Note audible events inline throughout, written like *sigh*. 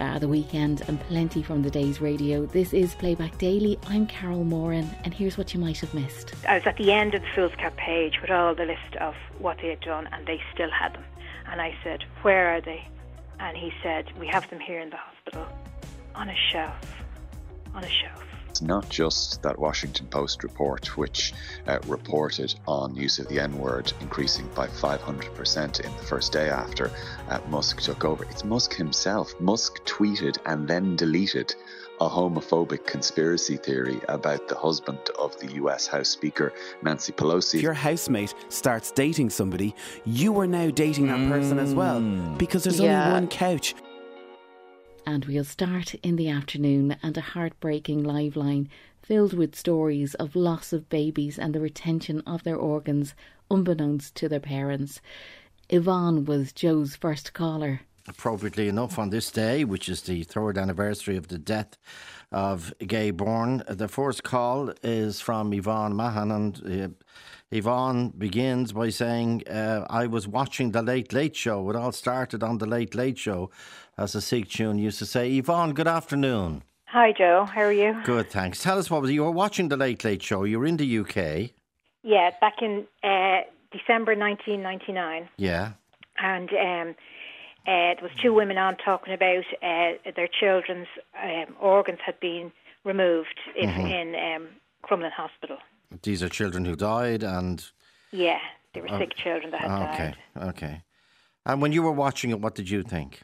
uh, the weekend, and plenty from the day's radio. This is Playback Daily. I'm Carol Moran, and here's what you might have missed. I was at the end of the Foolscap page with all the list of what they had done, and they still had them. And I said, Where are they? And he said, We have them here in the hospital on a shelf. On a shelf. It's not just that Washington Post report, which uh, reported on use of the N word increasing by 500% in the first day after uh, Musk took over. It's Musk himself. Musk tweeted and then deleted a homophobic conspiracy theory about the husband of the US House Speaker, Nancy Pelosi. If your housemate starts dating somebody, you are now dating that person as well because there's Yeah. only one couch. And we'll start in the afternoon and a heartbreaking live line filled with stories of loss of babies and the retention of their organs unbeknownst to their parents. Yvonne was Joe's first caller. appropriately enough, on this day, which is the third anniversary of the death of Gay Byrne. The first call is from Yvonne Mahan, and uh, Yvonne begins by saying, uh, I was watching The Late Late Show. It all started on The Late Late Show, as a Sikh tune used to say. Yvonne, good afternoon. Hi, Joe. How are you? Good, thanks. Tell us what was you were watching The Late Late Show. You were in the UK. Yeah, back in uh, December 1999. Yeah. and um, uh, there was two women on talking about uh, their children's um, organs had been removed if, Mm-hmm. in um, Crumlin Hospital. These are children who died, and. Yeah, they were sick children that had Okay, died. Okay, okay. And when you were watching it, what did you think?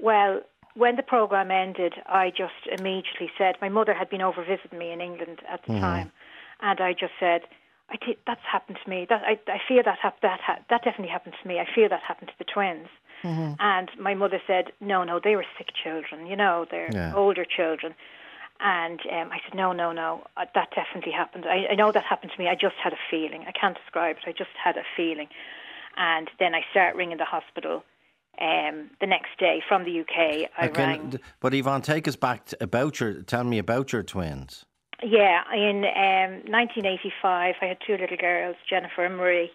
Well, when the program ended, I just immediately said my mother had been over visiting me in England at the time, and I just said, "I think that's happened to me. That I, I feel that hap- that ha- that definitely happened to me. I feel that happened to the twins." And my mother said, "No, no, they were sick children. You know, they're Yeah. older children." And um, I said, "No, no, no, uh, that definitely happened. I, I know that happened to me. I just had a feeling. I can't describe it. I just had a feeling." And then I start ringing the hospital. Um, the next day from the UK, I rang. but Yvonne, take us back to, about your. Tell me about your twins. Yeah, in um, 1985, I had two little girls, Jennifer and Marie.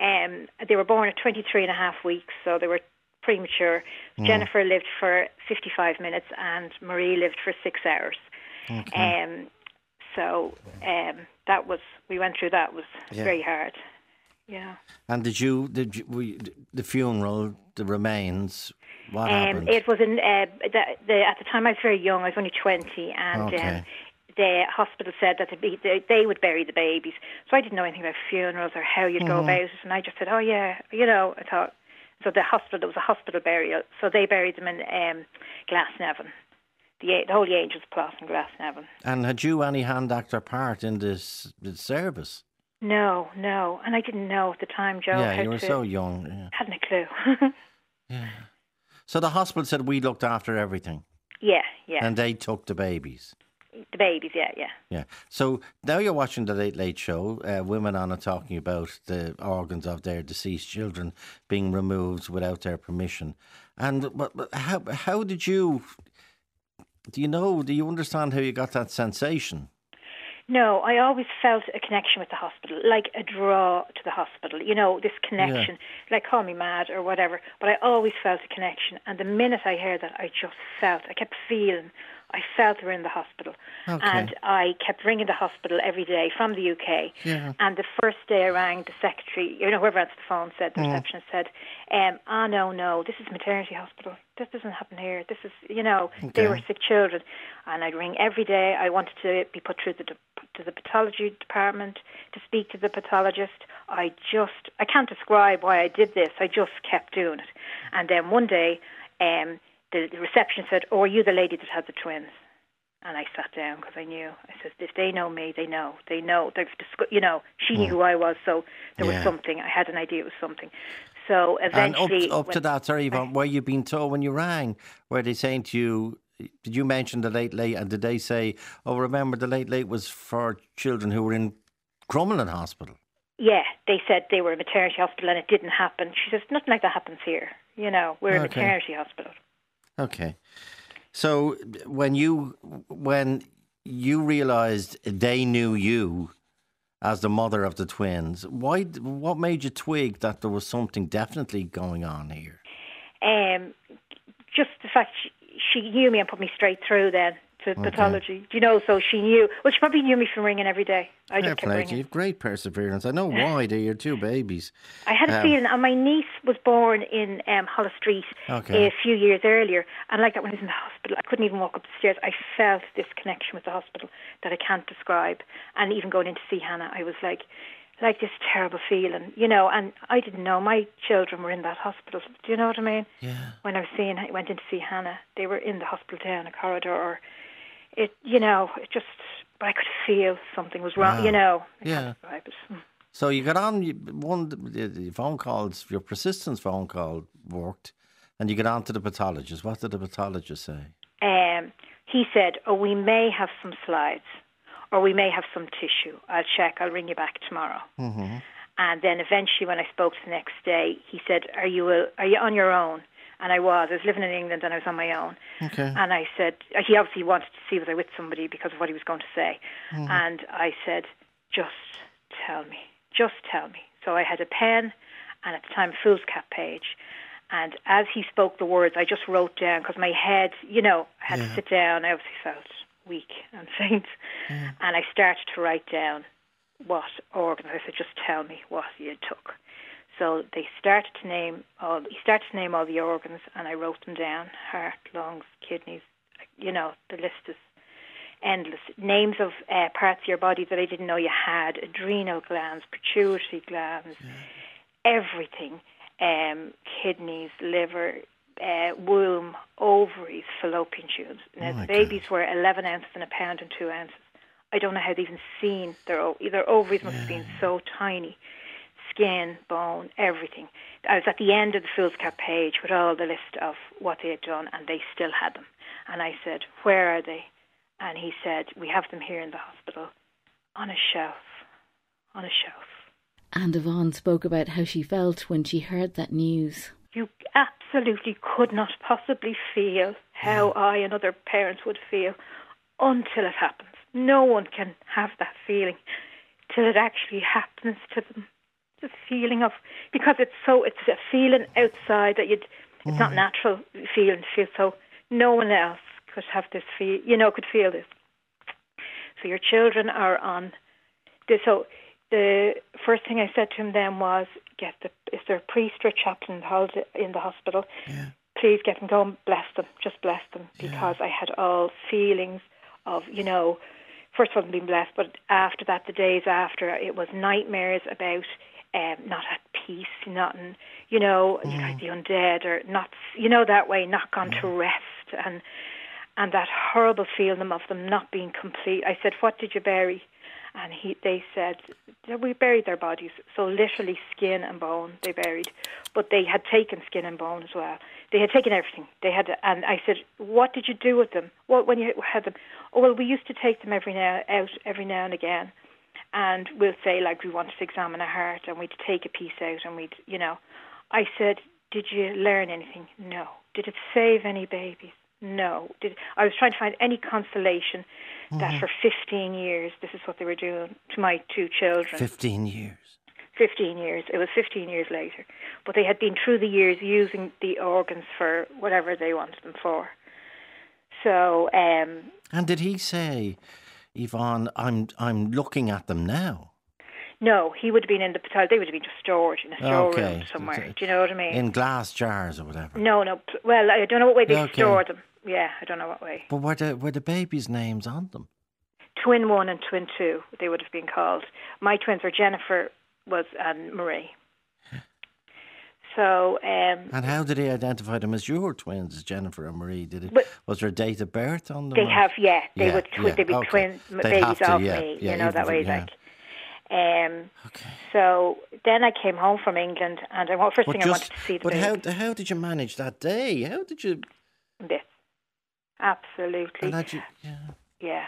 Um, they were born at 23 and a half weeks, so they were premature. Jennifer lived for 55 minutes, and Marie lived for six hours. Um, so um, that was we went through that was Yeah. very hard. Yeah. And did you? Did you? We, the funeral, the remains. What Um, happened? it was in uh, the, the, at the time I was very young. I was only twenty, and Okay. um, the hospital said that be, they, they would bury the babies. So I didn't know anything about funerals or how you'd go Mm-hmm. about it, and I just said, "Oh yeah, you know." I thought so. The hospital it was a hospital burial, so they buried them in um, Glasnevin. The, the Holy Angels Plot in Glasnevin. and had you any hand act or part in this, this service? No, no, and I didn't know at the time, Joe. yeah, you were to, so young. Yeah. hadn't a clue. *laughs* yeah. So the hospital said we looked after everything, yeah, yeah, and they took the babies. the babies. Yeah, yeah. Yeah. So now you're watching the Late Late Show. Uh, women on it talking about the organs of their deceased children being removed without their permission. And but, but how how did you? Do you know? Do you understand how you got that sensation? No, I always felt a connection with the hospital, like a draw to the hospital. You know, this connection, like call me mad or whatever, but I always felt a connection. And the minute I heard that, I just felt, I kept feeling, I felt we were in the hospital. Okay. And I kept ringing the hospital every day from the UK. Yeah. And the first day I rang, the secretary, you know, whoever answered the phone said, the receptionist said, um, ah, no, no, this is maternity hospital. This doesn't happen here. This is, you know, they were sick children. And I'd ring every day. I wanted to be put through the de- to the pathology department to speak to the pathologist. I just, I can't describe why I did this. I just kept doing it. And then one day, um, the, the receptionist said, "Oh, are you the lady that had the twins?" And I sat down because I knew. I said, "If they know me, they know. They know. They've discussed. You know, she knew hmm. who I was, so there Yeah. was something. I had an idea it was something." So And eventually, up, up to that, sorry, Yvonne, were you being told when you rang? Were they saying to you, did you mention the late late? And did they say, oh, remember the late late was for children who were in Crumlin Hospital? Yeah, they said they were in maternity hospital and it didn't happen. She says, nothing like that happens here. You know, we're a Okay. maternity hospital. Okay. So when you when you realised they knew you as the mother of the twins, why? What made you twig that there was something definitely going on here? Um, just the fact she, she knew me and put me straight through then to okay. pathology. Do you know? So she knew. Well, she probably knew me from ringing every day. I just kept ringing. You have great perseverance. I know why. They're your two babies. *laughs* I had a um, feeling, and my niece was born in um, Holles Street okay. a few years earlier, and like that when I was in the hospital, I couldn't even walk up the stairs. I felt this connection with the hospital that I can't describe. And even going in to see Hannah, I was like like this terrible feeling, you know. And I didn't know my children were in that hospital. Do you know what I mean? Yeah. When I was seeing, I went in to see Hannah. They were in the hospital down a corridor. It, you know, it just. But I could feel something was wrong. Wow. You know. Yeah. Hmm. So you got on one the phone calls. Your persistence phone call worked, and you get on to the pathologist. What did the pathologist say? Um, he said, "Oh, we may have some slides." or we may have some tissue. I'll check. I'll ring you back tomorrow. Mm-hmm. And then eventually, when I spoke the next day, he said, "Are you a, are you on your own?" And I was. I was living in England, and I was on my own. Okay. And I said, he obviously wanted to see was I was with somebody because of what he was going to say. Mm-hmm. And I said, "Just tell me. Just tell me." So I had a pen, and at the time, a foolscap page. And as he spoke the words, I just wrote down because my head, you know, I had yeah. to sit down. I obviously felt weak and *laughs* faint. Mm. And I started to write down what organs. I said, just tell me what you took. So they started to name all. He started to name all the organs, and I wrote them down: heart, lungs, kidneys. You know, the list is endless. Names of uh, parts of your body that I didn't know you had: adrenal glands, pituitary glands, yeah. everything. Um, kidneys, liver, uh, womb, ovaries, fallopian tubes. Now, oh the babies God. were 11 ounces and a pound and two ounces. I don't know how they've even seen their, their ovaries must yeah. have been so tiny. Skin, bone, everything. I was at the end of the foolscap page with all the list of what they had done, and they still had them. And I said, Where are they? And he said, We have them here in the hospital on a shelf. On a shelf. And Yvonne spoke about how she felt when she heard that news you absolutely could not possibly feel how mm. I and other parents would feel until it happens. No one can have that feeling till it actually happens to them. The feeling of because it's so it's a feeling outside that you'd it's mm. not natural feeling to feel so no one else could have this feel you know could feel this. So your children are on this so the first thing I said to him then was, "Get the is there a priest or a chaplain in the hospital? Yeah. Please get them going. Bless them. Just bless them because yeah. I had all feelings of you know, first of all being blessed, but after that, the days after, it was nightmares about um, not at peace, not in, you know, mm. like the undead or not, you know, that way, not gone to rest and." And that horrible feeling of them not being complete. I said, "What did you bury?" and he they said we buried their bodies so literally skin and bone they buried but they had taken skin and bone as well they had taken everything they had and i said what did you do with them what when you had them oh well we used to take them every now out every now and again and we'll say like we wanted to examine a heart and we'd take a piece out and we'd you know i said did you learn anything no did it save any babies no. Did I was trying to find any consolation mm-hmm. that for 15 years this is what they were doing to my two children. 15 years. 15 years. It was 15 years later. But they had been through the years using the organs for whatever they wanted them for. So. Um, and did he say, Yvonne, I'm I'm looking at them now? No, he would have been in the hotel. They would have been just stored in a storeroom okay. somewhere. Do you know what I mean? In glass jars or whatever. No, no. Well, I don't know what way they okay. stored them. Yeah, I don't know what way. But were the were the babies' names on them? Twin one and twin two, they would have been called. My twins were Jennifer was and Marie. So. Um, and how did he identify them as your twins, Jennifer and Marie? Did it? was there a date of birth on them? They or? have, yeah. They yeah, would. Twi- yeah, they'd be okay. twin babies to, of yeah, me. you know that way, like. Um, okay. So then I came home from England, and I first but thing just, I wanted to see the. But how how did you manage that day? How did you? This, absolutely. You, yeah. Yeah.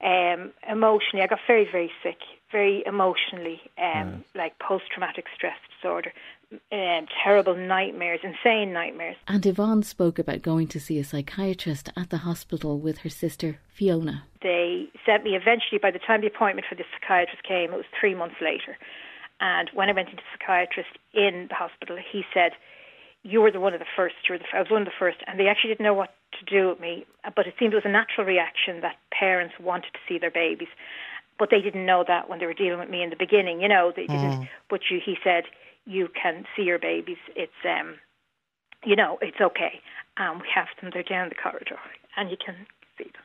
Um, emotionally, I got very very sick, very emotionally, um, like post traumatic stress disorder, um, terrible nightmares, insane nightmares. And Yvonne spoke about going to see a psychiatrist at the hospital with her sister Fiona. They sent me eventually, by the time the appointment for the psychiatrist came, it was three months later. And when I went into the psychiatrist in the hospital, he said, You were the one of the first. You were the, I was one of the first. And they actually didn't know what to do with me, but it seemed it was a natural reaction that parents wanted to see their babies, but they didn't know that when they were dealing with me in the beginning. You know, they didn't. Mm. But you, he said, you can see your babies. It's um, you know, it's okay. Um, we have them. They're down the corridor, and you can see them.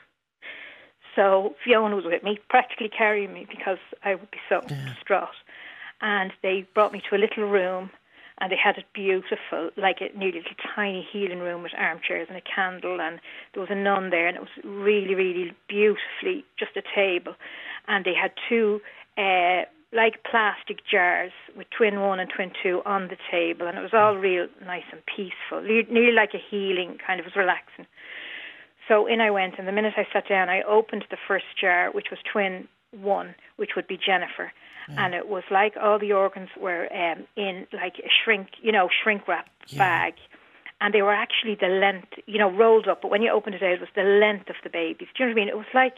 So Fiona was with me, practically carrying me because I would be so distraught. And they brought me to a little room, and they had it beautiful, like a nearly little tiny healing room with armchairs and a candle, and there was a nun there, and it was really, really beautifully just a table, and they had two. Uh, like plastic jars with twin one and twin two on the table, and it was all real nice and peaceful, nearly like a healing kind of was relaxing. So in I went, and the minute I sat down, I opened the first jar, which was twin one, which would be Jennifer, and it was like all the organs were um, in like a shrink, you know, shrink wrap bag, and they were actually the length, you know, rolled up. But when you opened it out, it was the length of the babies. Do you know what I mean? It was like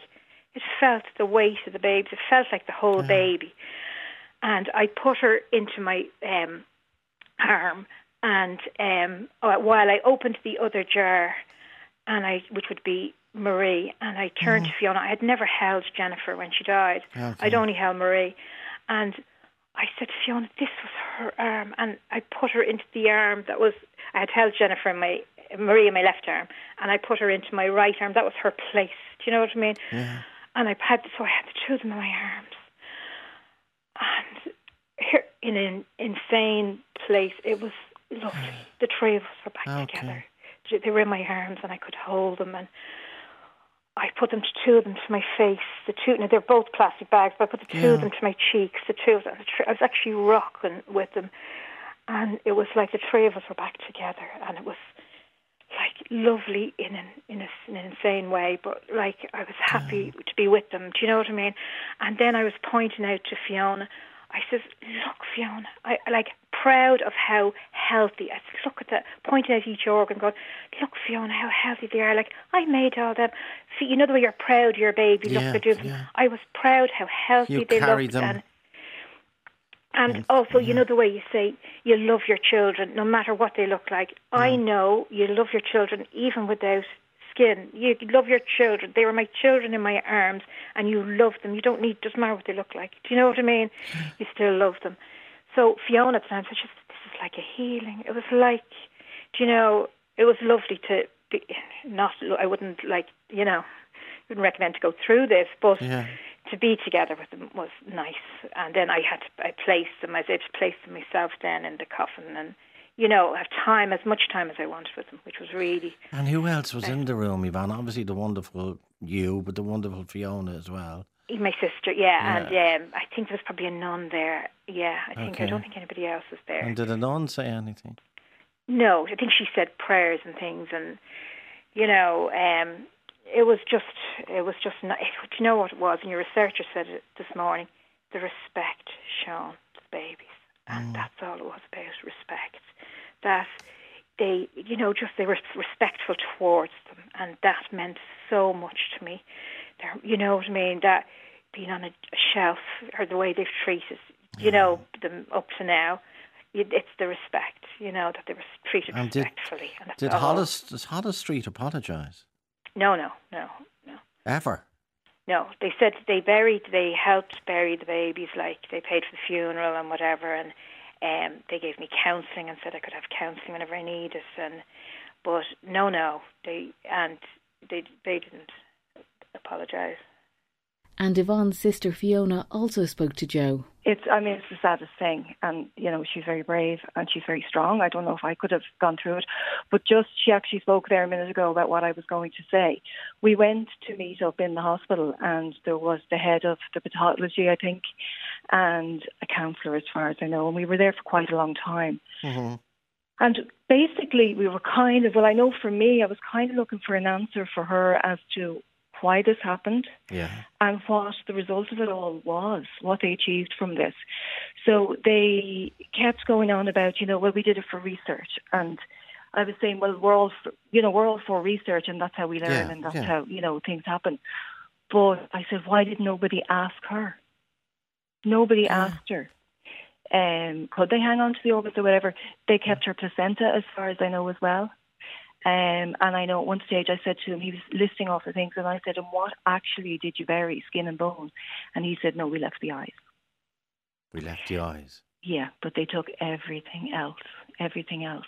it felt the weight of the babies. It felt like the whole baby. And I put her into my um, arm, and um, uh, while I opened the other jar, and I, which would be Marie, and I turned to Fiona. I had never held Jennifer when she died. I'd only held Marie, and I said to Fiona, "This was her arm," and I put her into the arm that was. I had held Jennifer in my Marie in my left arm, and I put her into my right arm. That was her place. Do you know what I mean? Yeah. And I had so I had the two of them in my arms, and in an insane place. It was lovely. Hmm. The three of us were back Okay. together. They- were in my arms, and I could hold them. And I put them two of them to my face. The two, now they're both plastic bags, but I put the two of them to my cheeks. The two of them. I was actually rocking with them, and it was like the three of us were back together, and it was like lovely in an in, a, in an insane way, but like I was happy hmm. to be with them. Do you know what I mean? And then I was pointing out to Fiona. I says, "Look, Fiona, I like proud of how healthy." I said, "Look at that," pointing out each organ, going, "Look, Fiona, how healthy they are." Like I made all them. See, you know the way you're proud of your baby. Yeah, look, they're doing. yeah. I was proud how healthy You they carried looked, them. and and also, you know the way you say you love your children, no matter what they look like. I know you love your children even without skin. You love your children. They were my children in my arms, and you love them. You don't need doesn't matter what they look like. Do you know what I mean? *laughs* You still love them. So Fiona at the time said, "Just this is like a healing." It was like, do you know, it was lovely to be not. I wouldn't like, you know, wouldn't recommend to go through this, but Yeah. to be together with them was nice. And then I had to, I placed them, I was able to place them myself then in the coffin and, you know, have time, as much time as I wanted with them, which was really, And who else was in the room, Yvonne? Obviously the wonderful you, but the wonderful Fiona as well. my sister, yeah, and um, I think there was probably a nun there. Yeah, I think, I don't think anybody else was there. And did a nun say anything? No, I think she said prayers and things, and you know, um, it was just, it was just. Not, it, do you know what it was? And your researcher said it this morning. The respect shown to the babies, and mm. that's all it was about respect. That they, you know, just they were respectful towards them, and that meant so much to me. They're, you know what I mean? That being on a, shelf or the way they've treated, you know, mm. them up to now. It's the respect, you know, that they were treated And did- respectfully. and Did. Holles, does Holles Street apologise? No, no, no, no. Ever? No, they said they buried, they helped bury the babies, like they paid for the funeral and whatever, and um, they gave me counselling and said I could have counselling whenever I need it, and but no, no, they and they they didn't apologise. And Yvonne's sister Fiona also spoke to Joe. it's I mean it's the saddest thing. And you know she's very brave and she's very strong. I don't know if I could have gone through it. But just she actually spoke there a minute ago about what I was going to say. We went to meet up in the hospital and there was the head of the pathology I think and a counsellor as far as I know. And we were there for quite a long time. Mm-hmm. and basically we were kind of well I know for me I was kind of looking for an answer for her as to why this happened Yeah. and what the result of it all was, what they achieved from this. So they kept going on about, you know, well, we did it for research. And I was saying, well, we're all, for, you know, we're all for research and that's how we learn Yeah, and that's yeah. how, you know, things happen. But I said, why did nobody ask her? Nobody asked her. Um, could they hang on to the organs or whatever? They kept her placenta, as far as I know, as well. Um, and I know at one stage I said to him, he was listing off the things, and I said, and what actually did you bury, skin and bone? And he said, no, we left the eyes. We left the eyes. Yeah, but they took everything else, everything else.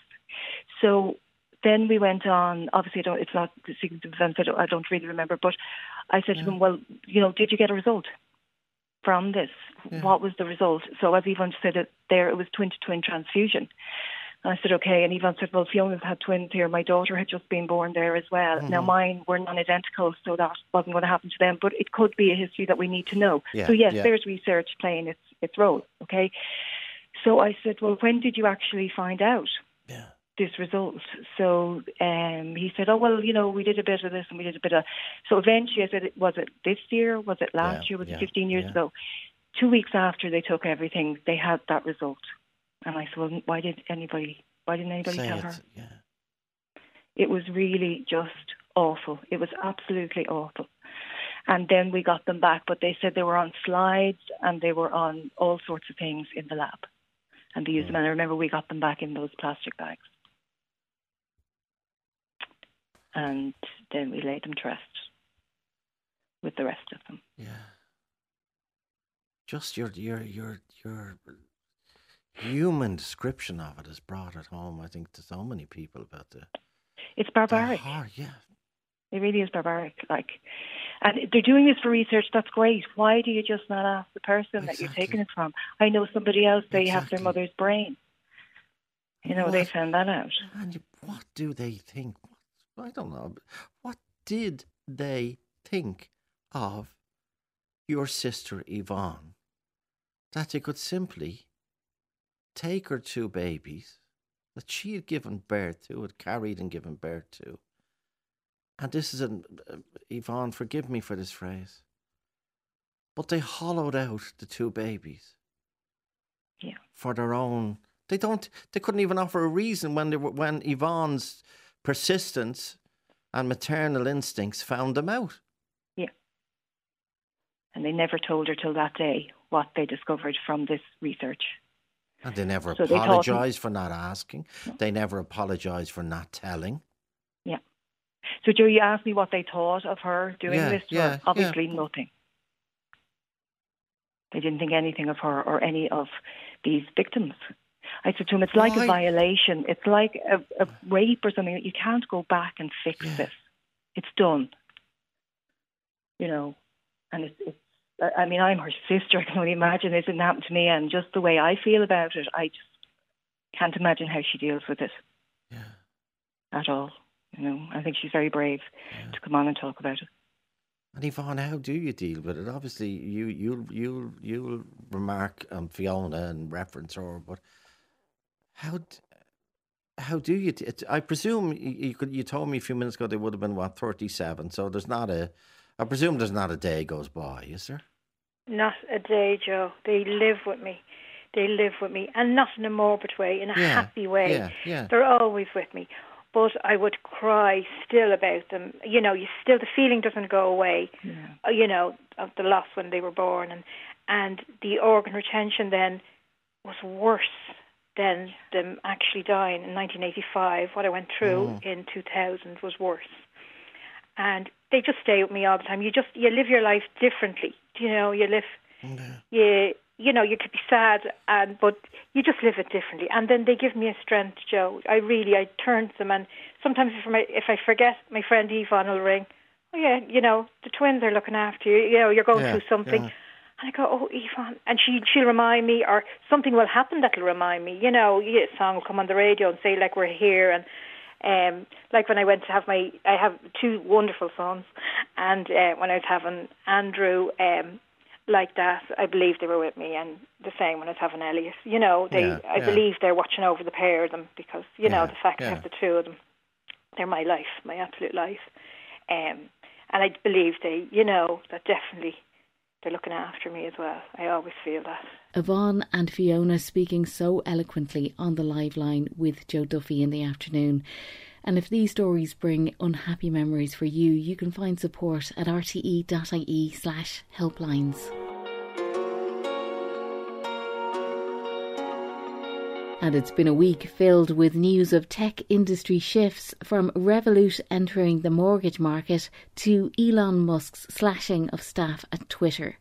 So then we went on. Obviously, I don't, it's not the sequence of events. I don't, I don't really remember. But I said yeah. to him, "Well, you know, did you get a result from this? Yeah. What was the result?" So as Yvonne said, it there it was twin to twin transfusion. I said, okay. And Yvonne said, well, Fiona's had twins here. My daughter had just been born there as well. Mm-hmm. Now, mine were non identical, so that wasn't going to happen to them. But it could be a history that we need to know. Yeah, so, yes, yeah. there's research playing its, its role. Okay. So I said, well, when did you actually find out? Yeah this result. So um, he said, "Oh well, you know, we did a bit of this and we did a bit of." So eventually, I said, "Was it this year? Was it last yeah, year? Was it 15 years ago?" Two weeks after they took everything, they had that result, and I said, "Well, why did anybody? Why didn't anybody Say tell it. her?" Yeah. It was really just awful. It was absolutely awful. And then we got them back, but they said they were on slides and they were on all sorts of things in the lab. And they used mm. them. And I remember we got them back in those plastic bags and then we laid them to rest with the rest of them. Yeah. Just your your your your human description of it has brought it home, I think, to so many people about the. It's barbaric. The horror, yeah. It really is barbaric. Like, and they're doing this for research. That's great. Why do you just not ask the person exactly. that you're taking it from? I know somebody else. They exactly. have their mother's brain. You know, what, they found that out. And what do they think? I don't know. What did they think of your sister Yvonne? That they could simply take her two babies that she had given birth to, had carried and given birth to. And this is an, uh, Yvonne, forgive me for this phrase, but they hollowed out the two babies. Yeah. For their own, they don't. They couldn't even offer a reason when they were when Yvonne's persistence and maternal instincts found them out. Yeah. And they never told her till that day what they discovered from this research. And they never so for not asking. No. They never apologised for not telling. Yeah. So, Joe, you asked me what they thought of her doing yeah, this. Yeah, Obviously, yeah. nothing. They didn't think anything of her or any of these victims. I said to him, it's like Why? a violation. It's like a, a, rape or something. You can't go back and fix yeah. this. It's done. You know, and it's, it's, I mean, I'm her sister. I *laughs* can only imagine this didn't happen to me. And just the way I feel about it, I just can't imagine how she deals with it. Yeah. At all. You know, I think she's very brave yeah. to come on and talk about it. And Yvonne, how do you deal with it? Obviously, you you you you'll remark on Fiona and reference her, but how how do you? T- I presume you, could. You told me a few minutes ago they would have been what thirty seven. So there's not a. I presume there's not a day goes by, is there? Not a day, Joe. They live with me. They live with me, and not in a morbid way, in a yeah, happy way. Yeah, yeah. They're always with me. But I would cry still about them. You know, you still the feeling doesn't go away. Yeah. Uh, you know, of the loss when they were born, and and the organ retention then was worse than them actually dying in 1985. What I went through mm. in 2000 was worse, and they just stay with me all the time. You just you live your life differently. You know, you live. Yeah. You you know you could be sad and but you just live it differently and then they give me a strength joe i really i turn to them and sometimes if i if i forget my friend yvonne will ring oh yeah you know the twins are looking after you you know you're going yeah, through something yeah. And I go, oh, Yvonne. And she, she'll remind me, or something will happen that'll remind me. You know, a song will come on the radio and say, like, we're here. And um, like when I went to have my, I have two wonderful sons. And uh, when I was having Andrew, um, like that, I believe they were with me. And the same when I was having Elliot. You know, they, yeah, I yeah. believe they're watching over the pair of them because, you know, Yeah, the fact yeah. I have the two of them, they're my life, my absolute life. Um, and I believe they, you know, that definitely they're looking after me as well. I always feel that. Yvonne and Fiona speaking so eloquently on the live line with Joe Duffy in the afternoon. And if these stories bring unhappy memories for you, you can find support at rte.ie slash helplines. And it's been a week filled with news of tech industry shifts from Revolut entering the mortgage market to Elon Musk's slashing of staff at Twitter.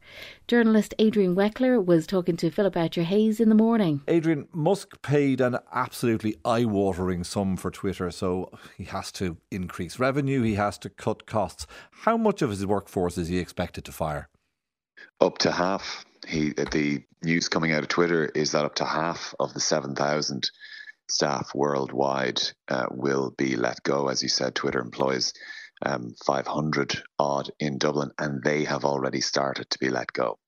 Journalist Adrian Weckler was talking to Philip Boucher Hayes in the morning. Adrian, Musk paid an absolutely eye watering sum for Twitter, so he has to increase revenue, he has to cut costs. How much of his workforce is he expected to fire? Up to half. He the news coming out of Twitter is that up to half of the seven thousand staff worldwide uh, will be let go. As you said, Twitter employs um, 500 odd in Dublin, and they have already started to be let go.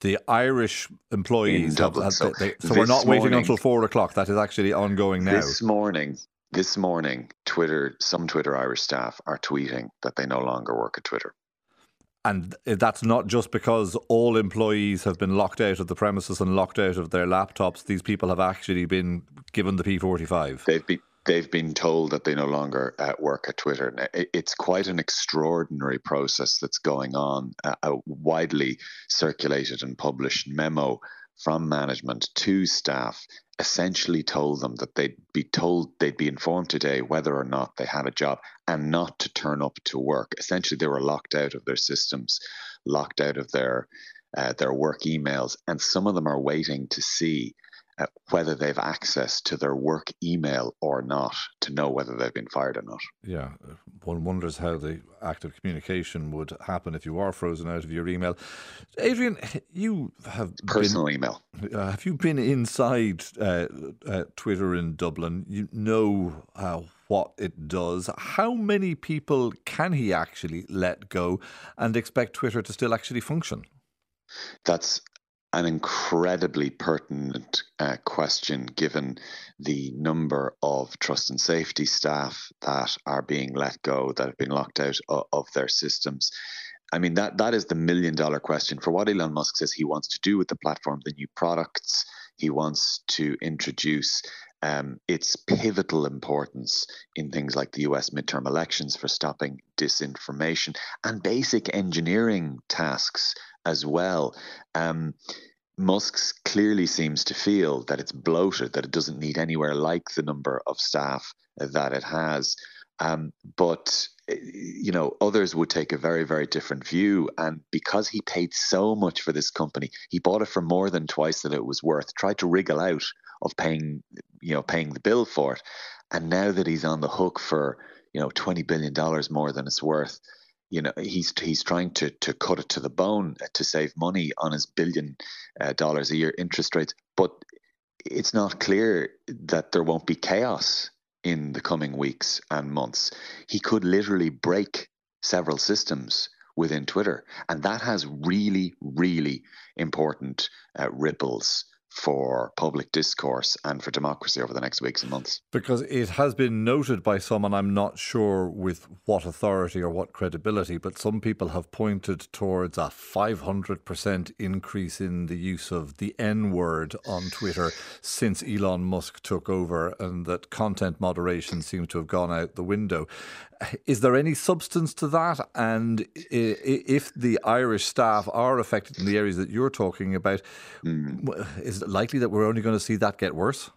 The Irish employees have, have, so, they, so we're not morning, waiting until four o'clock. That is actually ongoing now. This morning, this morning, Twitter, some Twitter Irish staff are tweeting that they no longer work at Twitter. And that's not just because all employees have been locked out of the premises and locked out of their laptops. These people have actually been given the P45. They've been they've been told that they no longer uh, work at Twitter. It's quite an extraordinary process that's going on. Uh, a widely circulated and published memo from management to staff essentially told them that they'd be told they'd be informed today whether or not they had a job and not to turn up to work. Essentially, they were locked out of their systems, locked out of their uh, their work emails, and some of them are waiting to see whether they've access to their work email or not to know whether they've been fired or not. Yeah, one wonders how the act of communication would happen if you are frozen out of your email. Adrian, you have personal been, email. Uh, have you been inside uh, uh Twitter in Dublin? You know uh, what it does. How many people can he actually let go and expect Twitter to still actually function? That's an incredibly pertinent uh, question given the number of trust and safety staff that are being let go, that have been locked out of, of their systems. I mean, that, that is the million dollar question for what Elon Musk says he wants to do with the platform, the new products he wants to introduce. Um, its pivotal importance in things like the US midterm elections for stopping disinformation and basic engineering tasks as well. Um, Musk clearly seems to feel that it's bloated, that it doesn't need anywhere like the number of staff that it has. Um, but eh, you know, others would take a very, very different view. And because he paid so much for this company, he bought it for more than twice that it was worth. Tried to wriggle out of paying, you know, paying the bill for it. And now that he's on the hook for, you know, twenty billion dollars more than it's worth, you know he's he's trying to to cut it to the bone to save money on his billion uh, dollars a year interest rates. But it's not clear that there won't be chaos in the coming weeks and months. He could literally break several systems within twitter. And that has really really important uh, ripples for public discourse and for democracy over the next weeks and months. Because it has been noted by some, and I'm not sure with what authority or what credibility, but some people have pointed towards a 500% increase in the use of the N word on Twitter since Elon Musk took over, and that content moderation seems to have gone out the window. Is there any substance to that? And if the Irish staff are affected in the areas that you're talking about, mm. is it likely that we're only going to see that get worse?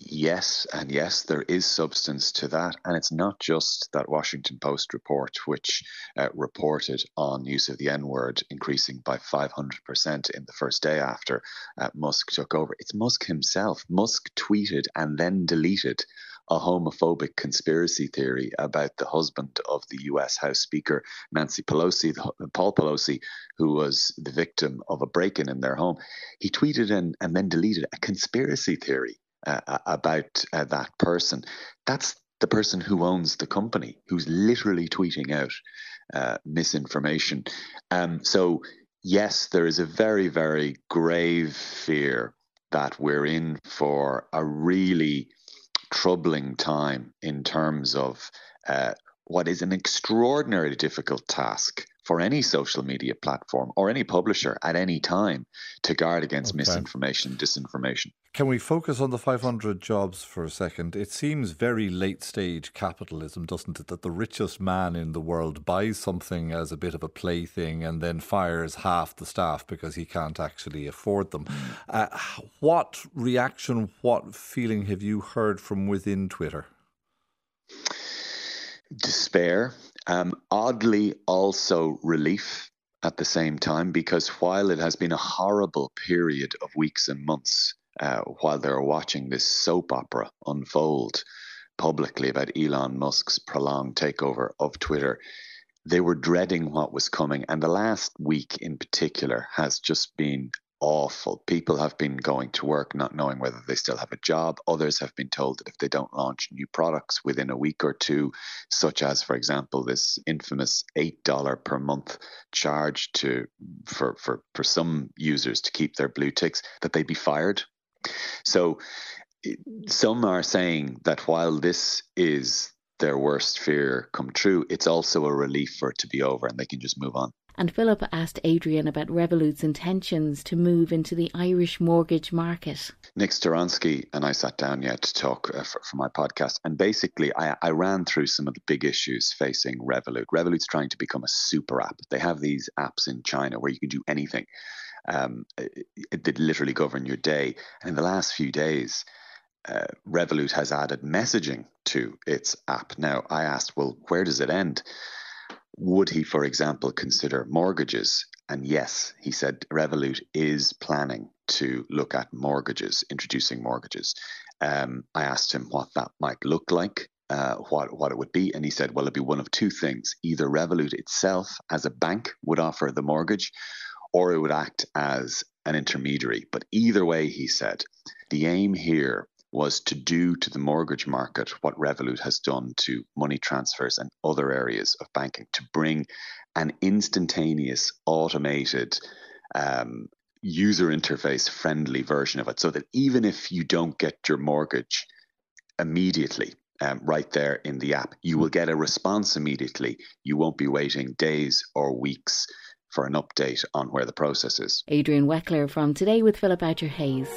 Yes, and yes, there is substance to that. And it's not just that Washington Post report, which uh, reported on use of the N word increasing by 500% in the first day after uh, Musk took over. It's Musk himself. Musk tweeted and then deleted a homophobic conspiracy theory about the husband of the US House Speaker Nancy Pelosi, Paul Pelosi, who was the victim of a break in in their home. He tweeted and, and then deleted a conspiracy theory uh, about uh, that person. That's the person who owns the company, who's literally tweeting out uh, misinformation. Um, so, yes, there is a very, very grave fear that we're in for a really troubling time in terms of uh, what is an extraordinarily difficult task for any social media platform or any publisher at any time to guard against okay. misinformation, disinformation. Can we focus on the 500 jobs for a second? It seems very late stage capitalism, doesn't it? That the richest man in the world buys something as a bit of a plaything and then fires half the staff because he can't actually afford them. Hmm. Uh, what reaction, what feeling have you heard from within Twitter? Despair. Um, oddly, also relief at the same time, because while it has been a horrible period of weeks and months, uh, while they were watching this soap opera unfold publicly about Elon Musk's prolonged takeover of Twitter, they were dreading what was coming. And the last week in particular has just been awful. People have been going to work not knowing whether they still have a job. Others have been told that if they don't launch new products within a week or two, such as, for example, this infamous $8 per month charge to for, for, for some users to keep their blue ticks, that they'd be fired so some are saying that while this is their worst fear come true, it's also a relief for it to be over and they can just move on. And Philip asked Adrian about Revolut's intentions to move into the Irish mortgage market. Nik Storonsky and I sat down yet to talk uh, for, for, my podcast. And basically, I, I ran through some of the big issues facing Revolut. Revolut's trying to become a super app. They have these apps in China where you can do anything um, that literally govern your day. And in the last few days, uh, Revolut has added messaging to its app. Now, I asked, well, where does it end? Would he, for example, consider mortgages? And yes, he said Revolut is planning to look at mortgages, introducing mortgages. Um, I asked him what that might look like. Uh, what what it would be, and he said, "Well, it'd be one of two things: either Revolut itself, as a bank, would offer the mortgage, or it would act as an intermediary. But either way, he said, the aim here was to do to the mortgage market what Revolut has done to money transfers and other areas of banking, to bring an instantaneous, automated, um, user interface friendly version of it so that even if you don't get your mortgage immediately, um, right there in the app, you will get a response immediately. You won't be waiting days or weeks for an update on where the process is. Adrian Weckler from Today with Philip Boucher Hayes.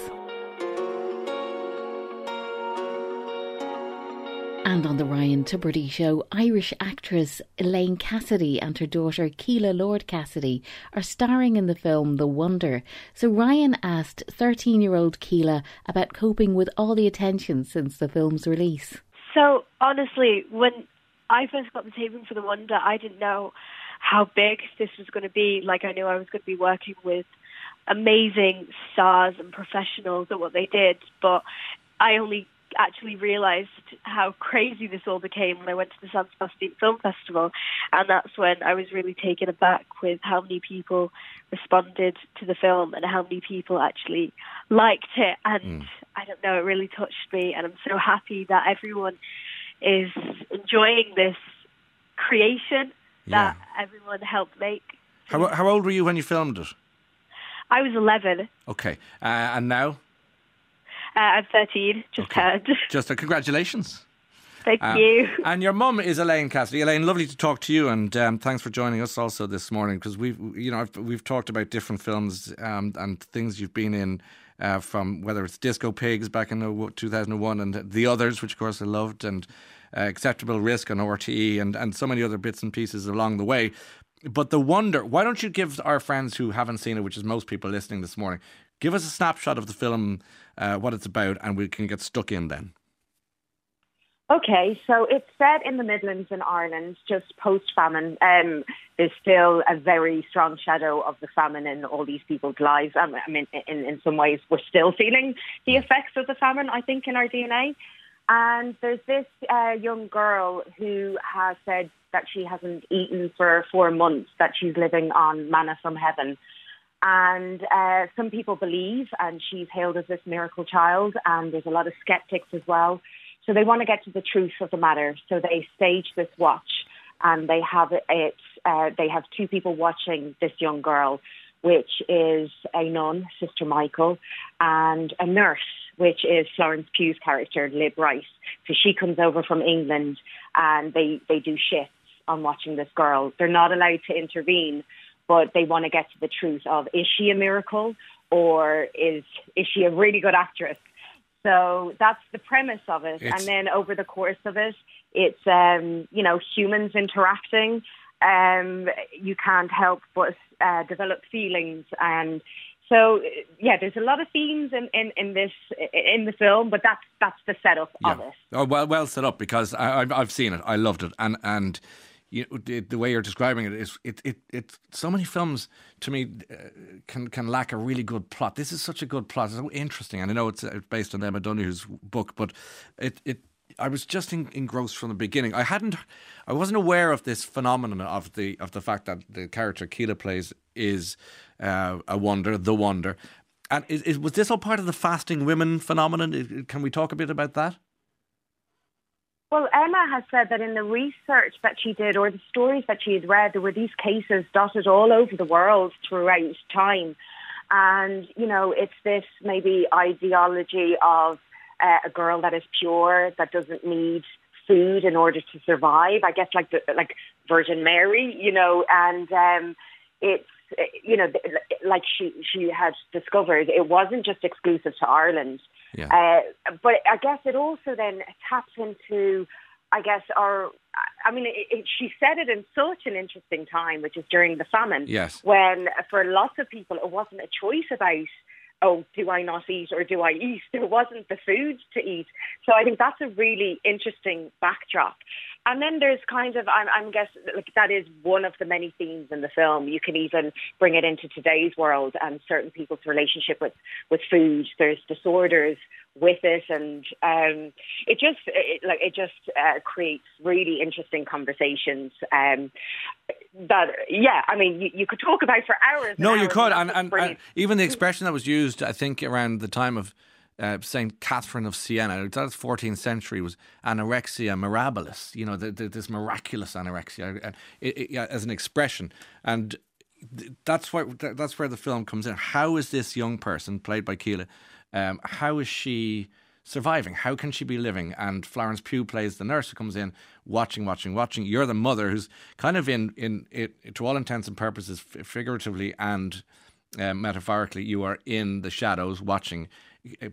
And on the Ryan Tubridy show, Irish actress Elaine Cassidy and her daughter Kíla Lord Cassidy are starring in the film The Wonder. So Ryan asked 13 year old Kíla about coping with all the attention since the film's release. So, honestly, when I first got the taping for The Wonder, I didn't know how big this was going to be. Like I knew I was going to be working with amazing stars and professionals at what they did, but I only actually realized how crazy this all became when I went to the San Sebastian Film Festival. And that's when I was really taken aback with how many people responded to the film and how many people actually liked it. And mm. I don't know, it really touched me. And I'm so happy that everyone is enjoying this creation that yeah. everyone helped make. How, how old were you when you filmed it? I was 11. Okay. Uh, and now? Uh, I'm 13, just okay. turned. *laughs* Just a congratulations. Thank uh, you. And your mum is Elaine Cassidy. Elaine, lovely to talk to you, and um, thanks for joining us also this morning because we've, you know, we've talked about different films um, and things you've been in. Uh, from whether it's Disco Pigs back in 2001 and the others, which of course I loved, and uh, acceptable risk on RTE and, and so many other bits and pieces along the way. But the wonder, why don't you give our friends who haven't seen it, which is most people listening this morning, give us a snapshot of the film, uh, what it's about, and we can get stuck in then. Okay, so it's set in the Midlands in Ireland, just post famine. Um, there's still a very strong shadow of the famine in all these people's lives. Um, I mean, in, in some ways, we're still feeling the effects of the famine, I think, in our DNA. And there's this uh, young girl who has said that she hasn't eaten for four months, that she's living on manna from heaven. And uh, some people believe, and she's hailed as this miracle child, and there's a lot of skeptics as well. So they want to get to the truth of the matter. So they stage this watch, and they have it. Uh, they have two people watching this young girl, which is a nun, Sister Michael, and a nurse which is Florence Pugh's character, Lib Rice. So she comes over from England and they, they do shifts on watching this girl. They're not allowed to intervene, but they want to get to the truth of is she a miracle or is is she a really good actress? So that's the premise of it. It's... And then over the course of it, it's um, you know humans interacting. Um, you can't help but uh, develop feelings and so yeah, there's a lot of themes in, in, in this in the film, but that's that's the setup yeah. of it. Oh, well, well set up because I, I've, I've seen it. I loved it, and and you know, the, the, way you're describing it is it, it it so many films to me uh, can can lack a really good plot. This is such a good plot. It's so interesting, and I know it's uh, based on Emma Donoghue's book, but it it I was just engrossed from the beginning. I hadn't, I wasn't aware of this phenomenon of the of the fact that the character Kíla plays is uh, a wonder, the wonder. And is, is, was this all part of the fasting women phenomenon? Can we talk a bit about that? Well, Emma has said that in the research that she did or the stories that she had read, there were these cases dotted all over the world throughout time. And, you know, it's this maybe ideology of uh, a girl that is pure, that doesn't need food in order to survive. I guess like the, like Virgin Mary, you know, and um, it's you know like she she had discovered it wasn't just exclusive to Ireland. Yeah. Uh, but I guess it also then taps into I guess our I mean, it, it, she said it in such an interesting time, which is during the famine. Yes. When for lots of people, it wasn't a choice about oh, do I not eat or do I eat? *laughs* There wasn't the food to eat. So I think that's a really interesting backdrop. And then there's kind of, I'm, I'm guess, like that is one of the many themes in the film. You can even bring it into today's world and certain people's relationship with, with food. There's disorders with it, and um, it just, it, like, it just uh, creates really interesting conversations. Um, that, yeah, I mean, you, you could talk about for hours. No, hours you could, and, and, and even the expression that was used, I think, around the time of uh, Saint Catherine of Siena, that's 14th century, was anorexia mirabilis. You know, the, the, this miraculous anorexia uh, it, it, as an expression, and that's where that's where the film comes in. How is this young person played by Kíla? Um, how is she? surviving? How can she be living? And Florence Pugh plays the nurse who comes in, watching, watching, watching. You're the mother who's kind of in, in it, to all intents and purposes, figuratively and uh, metaphorically, you are in the shadows watching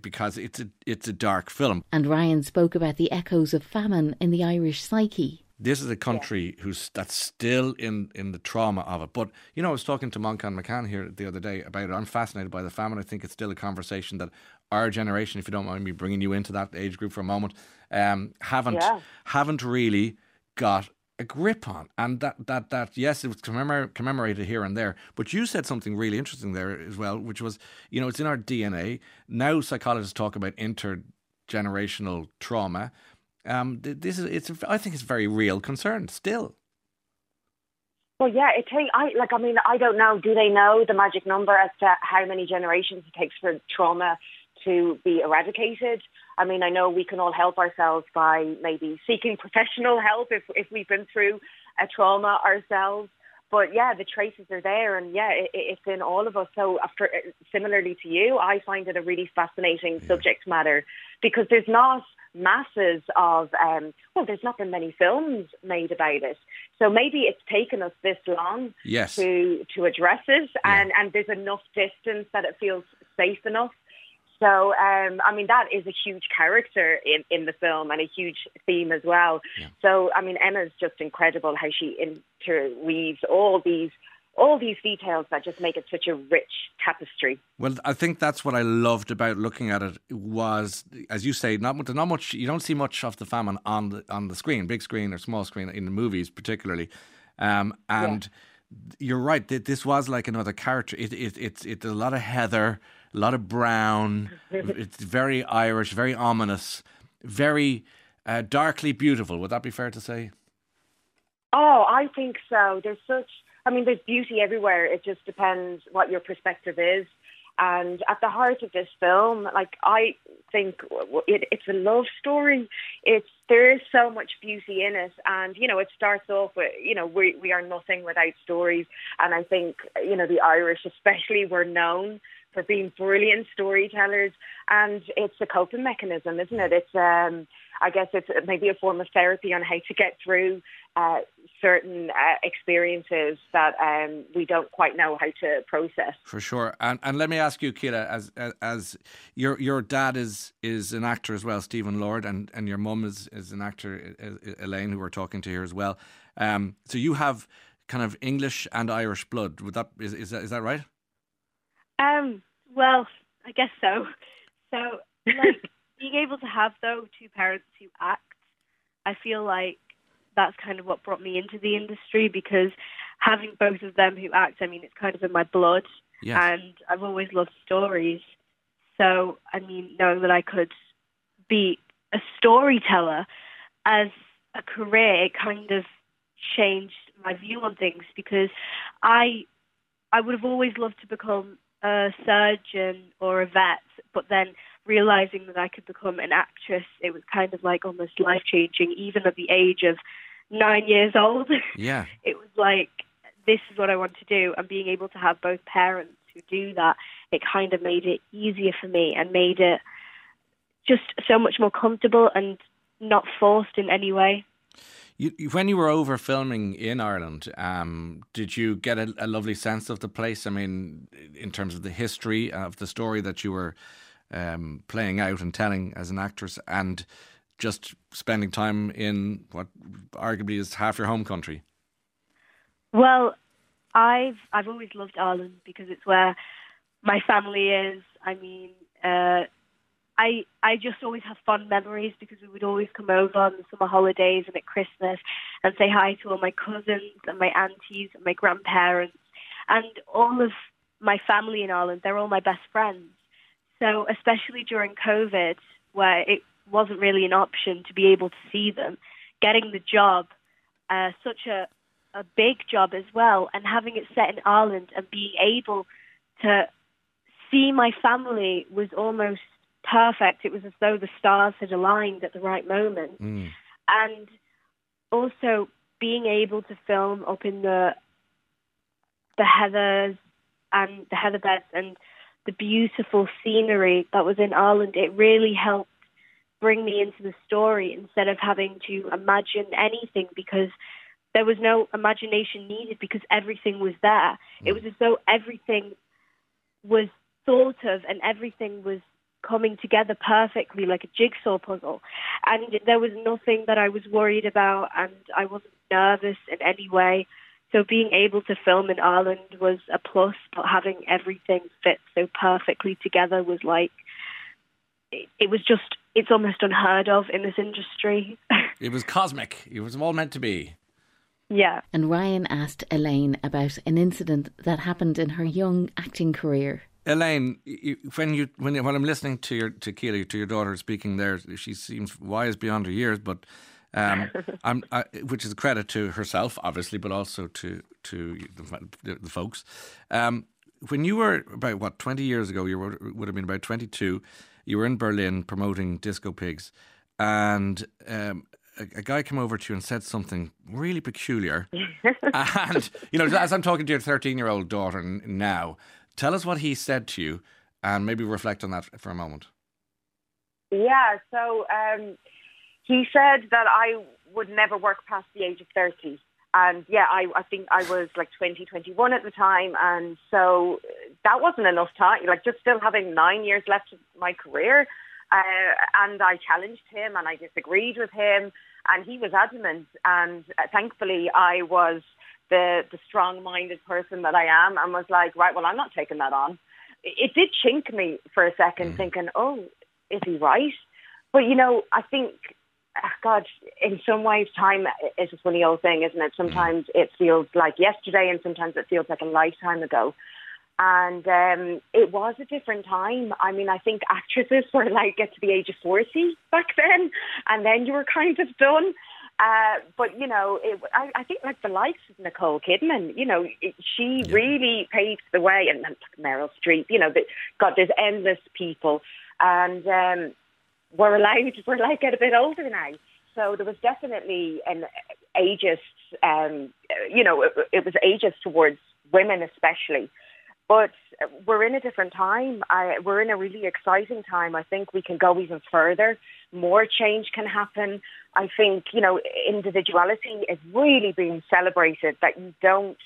because it's a it's a dark film. And Ryan spoke about the echoes of famine in the Irish psyche. This is a country yeah. who's that's still in, in the trauma of it. But you know, I was talking to Moncan McCann here the other day about it. I'm fascinated by the famine. I think it's still a conversation that our generation, if you don't mind me bringing you into that age group for a moment, um, haven't yeah. haven't really got a grip on, and that that that yes, it was commemor- commemorated here and there. But you said something really interesting there as well, which was you know it's in our DNA. Now psychologists talk about intergenerational trauma. Um, this is it's I think it's a very real concern still. Well, yeah, it takes. I like. I mean, I don't know. Do they know the magic number as to how many generations it takes for trauma to be eradicated? I mean, I know we can all help ourselves by maybe seeking professional help if, if we've been through a trauma ourselves. But yeah, the traces are there, and yeah, it, it's in all of us. So, after similarly to you, I find it a really fascinating yeah. subject matter because there's not masses of um, well, there's not been many films made about it. So maybe it's taken us this long yes. to to address it, yeah. and and there's enough distance that it feels safe enough so, um, I mean, that is a huge character in, in the film and a huge theme as well. Yeah. So, I mean, Emma's just incredible how she interweaves all these all these details that just make it such a rich tapestry. Well, I think that's what I loved about looking at it was, as you say, not not much. You don't see much of the famine on the on the screen, big screen or small screen in the movies, particularly, um, and. Yeah. You're right. This was like another character. It, it, it's it's a lot of heather, a lot of brown. *laughs* it's very Irish, very ominous, very uh, darkly beautiful. Would that be fair to say? Oh, I think so. There's such, I mean, there's beauty everywhere. It just depends what your perspective is. And at the heart of this film, like I think it, it's a love story. It's there is so much beauty in it, and you know it starts off with you know we we are nothing without stories, and I think you know the Irish especially were known being brilliant storytellers, and it's a coping mechanism, isn't it? It's um, I guess it's maybe a form of therapy on how to get through uh, certain uh, experiences that um, we don't quite know how to process. For sure, and and let me ask you, Ciara, as as your your dad is is an actor as well, Stephen Lord, and and your mum is is an actor, Elaine, who we're talking to here as well. Um, so you have kind of English and Irish blood. Would that is is that, is that right? Um. Well, I guess so. So, *laughs* like being able to have though two parents who act, I feel like that's kind of what brought me into the industry because having both of them who act, I mean, it's kind of in my blood, yes. and I've always loved stories. So, I mean, knowing that I could be a storyteller as a career, it kind of changed my view on things because I I would have always loved to become a surgeon or a vet, but then realizing that I could become an actress, it was kind of like almost life changing, even at the age of nine years old. *laughs* Yeah. it was like, this is what I want to do. And being able to have both parents who do that, it kind of made it easier for me and made it just so much more comfortable and not forced in any way. You, when you were over filming in Ireland, um, did you get a, a, lovely sense of the place? I mean, in terms of the history of the story that you were um, playing out and telling as an actress, and just spending time in what arguably is half your home country? Well, I've I've always loved Ireland because it's where my family is. I mean, uh, I I just always have fond memories because we would always come over on the summer holidays and at Christmas and say hi to all my cousins and my aunties and my grandparents and all of my family in Ireland. They're all my best friends. So especially during COVID, where it wasn't really an option to be able to see them, getting the job, uh, such a a big job as well, and having it set in Ireland and being able to see my family was almost perfect. It was as though the stars had aligned at the right moment. Mm. And also being able to film up in the the heathers and the heather beds and the beautiful scenery that was in Ireland, it really helped bring me into the story instead of having to imagine anything because there was no imagination needed because everything was there. Mm. It was as though everything was thought of and everything was coming together perfectly like a jigsaw puzzle. And there was nothing that I was worried about, and I wasn't nervous in any way. So being able to film in Ireland was a plus, but having everything fit so perfectly together was like, it, it was just, it's almost unheard of in this industry. *laughs* it was cosmic. It was all meant to be. Yeah. And Ryan asked Elaine about an incident that happened in her young acting career. Elaine, when you when when I'm listening to your to Ciara, to your daughter speaking there, she seems wise beyond her years, but um, *laughs* I'm, I, which is a credit to herself, obviously, but also to to the, the folks. Um, when you were about what twenty years ago, you were, would have been about twenty two. You were in Berlin promoting Disco Pigs, and um, a, a, guy came over to you and said something really peculiar. *laughs* and you know, as I'm talking to your thirteen year old daughter now Tell us what he said to you and maybe reflect on that for a moment. Yeah, so um, he said that I would never work past the age of 30. And yeah, I, I think I was like 20, 21 at the time. And so that wasn't enough time, like just still having nine years left of my career. Uh, and I challenged him and I disagreed with him. And he was adamant. And uh, thankfully, I was the the strong minded person that I am and was like, right, well, I'm not taking that on. It, did chink me for a second, mm. thinking, oh, is he right? But you know, I think, ah, God, in some ways, time is a funny old thing, isn't it? Sometimes mm. it feels like yesterday, and sometimes it feels like a lifetime ago. And um, it was a different time. I mean, I think actresses were like get to the age of 40 back then, and then you were kind of done. Uh, but you know, it, I, I think like the likes of Nicole Kidman, you know, it, she yeah. really paved the way, and, Meryl Streep. You know, that God, there's endless people, and um, we're allowed *laughs* we're allowed to get a bit older now. So there was definitely an ageist, um, you know, it, it was ageist towards women especially. But we're in a different time. I, we're in a really exciting time. I think we can go even further. More change can happen. I think, you know, individuality is really being celebrated, that you don't,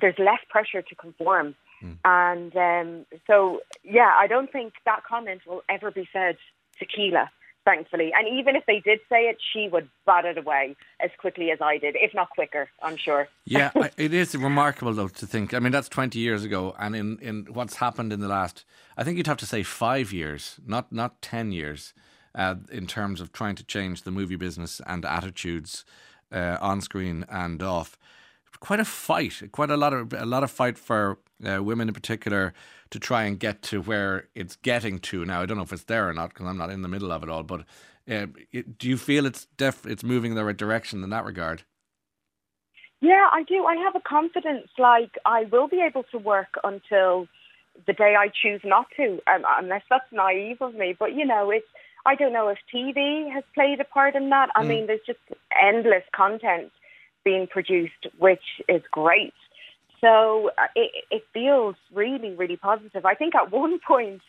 there's less pressure to conform. Mm. And um, so, yeah, I don't think that comment will ever be said to Kíla thankfully. And even if they did say it, she would bat it away as quickly as I did, if not quicker, I'm sure. yeah, *laughs* it is remarkable, though, to think. I mean, that's 20 years ago. And in, in what's happened in the last, I think you'd have to say five years, not, not 10 years, uh, in terms of trying to change the movie business and attitudes uh, on screen and off. Quite a fight, quite a lot of a lot of fight for uh, women in particular to try and get to where it's getting to now. I don't know if it's there or not because I'm not in the middle of it all. But uh, it, do you feel it's def- it's moving in the right direction in that regard? Yeah, I do. I have a confidence. Like I will be able to work until the day I choose not to, um, unless that's naive of me. But you know, it's. I don't know if TV has played a part in that. I mm. mean, there's just endless content being produced, which is great. So uh, it, it feels really, really positive. I think at one point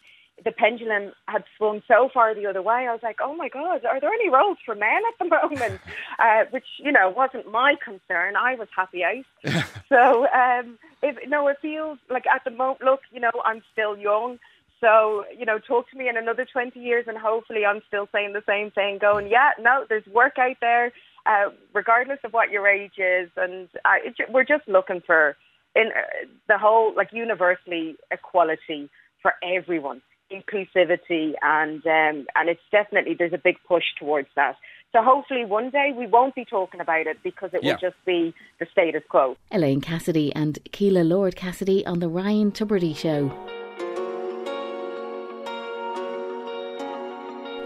the pendulum had swung so far the other way. I was like, oh my God, are there any roles for men at the moment? *laughs* uh, which, you know, wasn't my concern. I was happy out. *laughs* so, um, if, no, it feels like at the moment, look, you know, I'm still young. So, you know, talk to me in another 20 years and hopefully I'm still saying the same thing, going, yeah, no, there's work out there, uh, regardless of what your age is. And uh, it, we're just looking for in uh, the whole like universally equality for everyone, inclusivity, and um, and it's definitely there's a big push towards that. So hopefully one day we won't be talking about it because it yeah. will just be the status quo. Elaine Cassidy and Kíla Lord Cassidy on the Ryan Tubridy Show.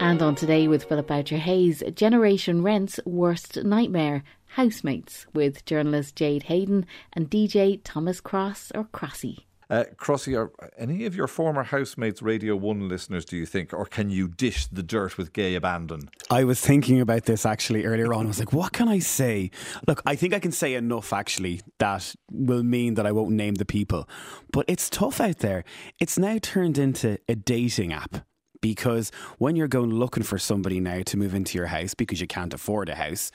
And on today with Philip Boucher Hayes, Generation Rent's worst nightmare Housemates with journalist Jade Hayden and DJ Thomas Cross or Crossy. Uh, Crossy, are any of your former housemates Radio 1 listeners, do you think, or can you dish the dirt with gay abandon? I was thinking about this actually earlier on. I was like, what can I say? Look, I think I can say enough actually that will mean that I won't name the people. But it's tough out there. It's now turned into a dating app because when you're going looking for somebody now to move into your house because you can't afford a house,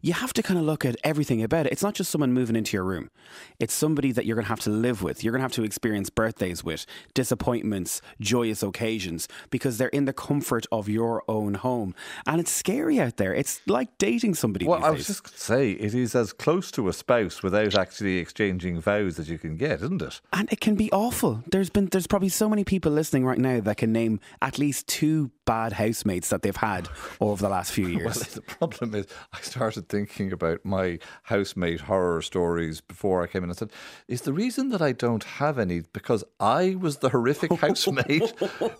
you have to kind of look at everything about it. It's not just someone moving into your room, it's somebody that you're going to have to live with. You're going to have to experience birthdays with, disappointments, joyous occasions, because they're in the comfort of your own home. And it's scary out there. It's like dating somebody. Well, I was just going to say, it is as close to a spouse without actually exchanging vows as you can get, isn't it? And it can be awful. There's been, there's probably so many people listening right now that can name at least least two bad housemates that they've had over the last few *laughs* years. Well, the problem is, I started thinking about my housemate horror stories before I came in. I said, "Is the reason that I don't have any because I was the horrific *laughs* housemate?"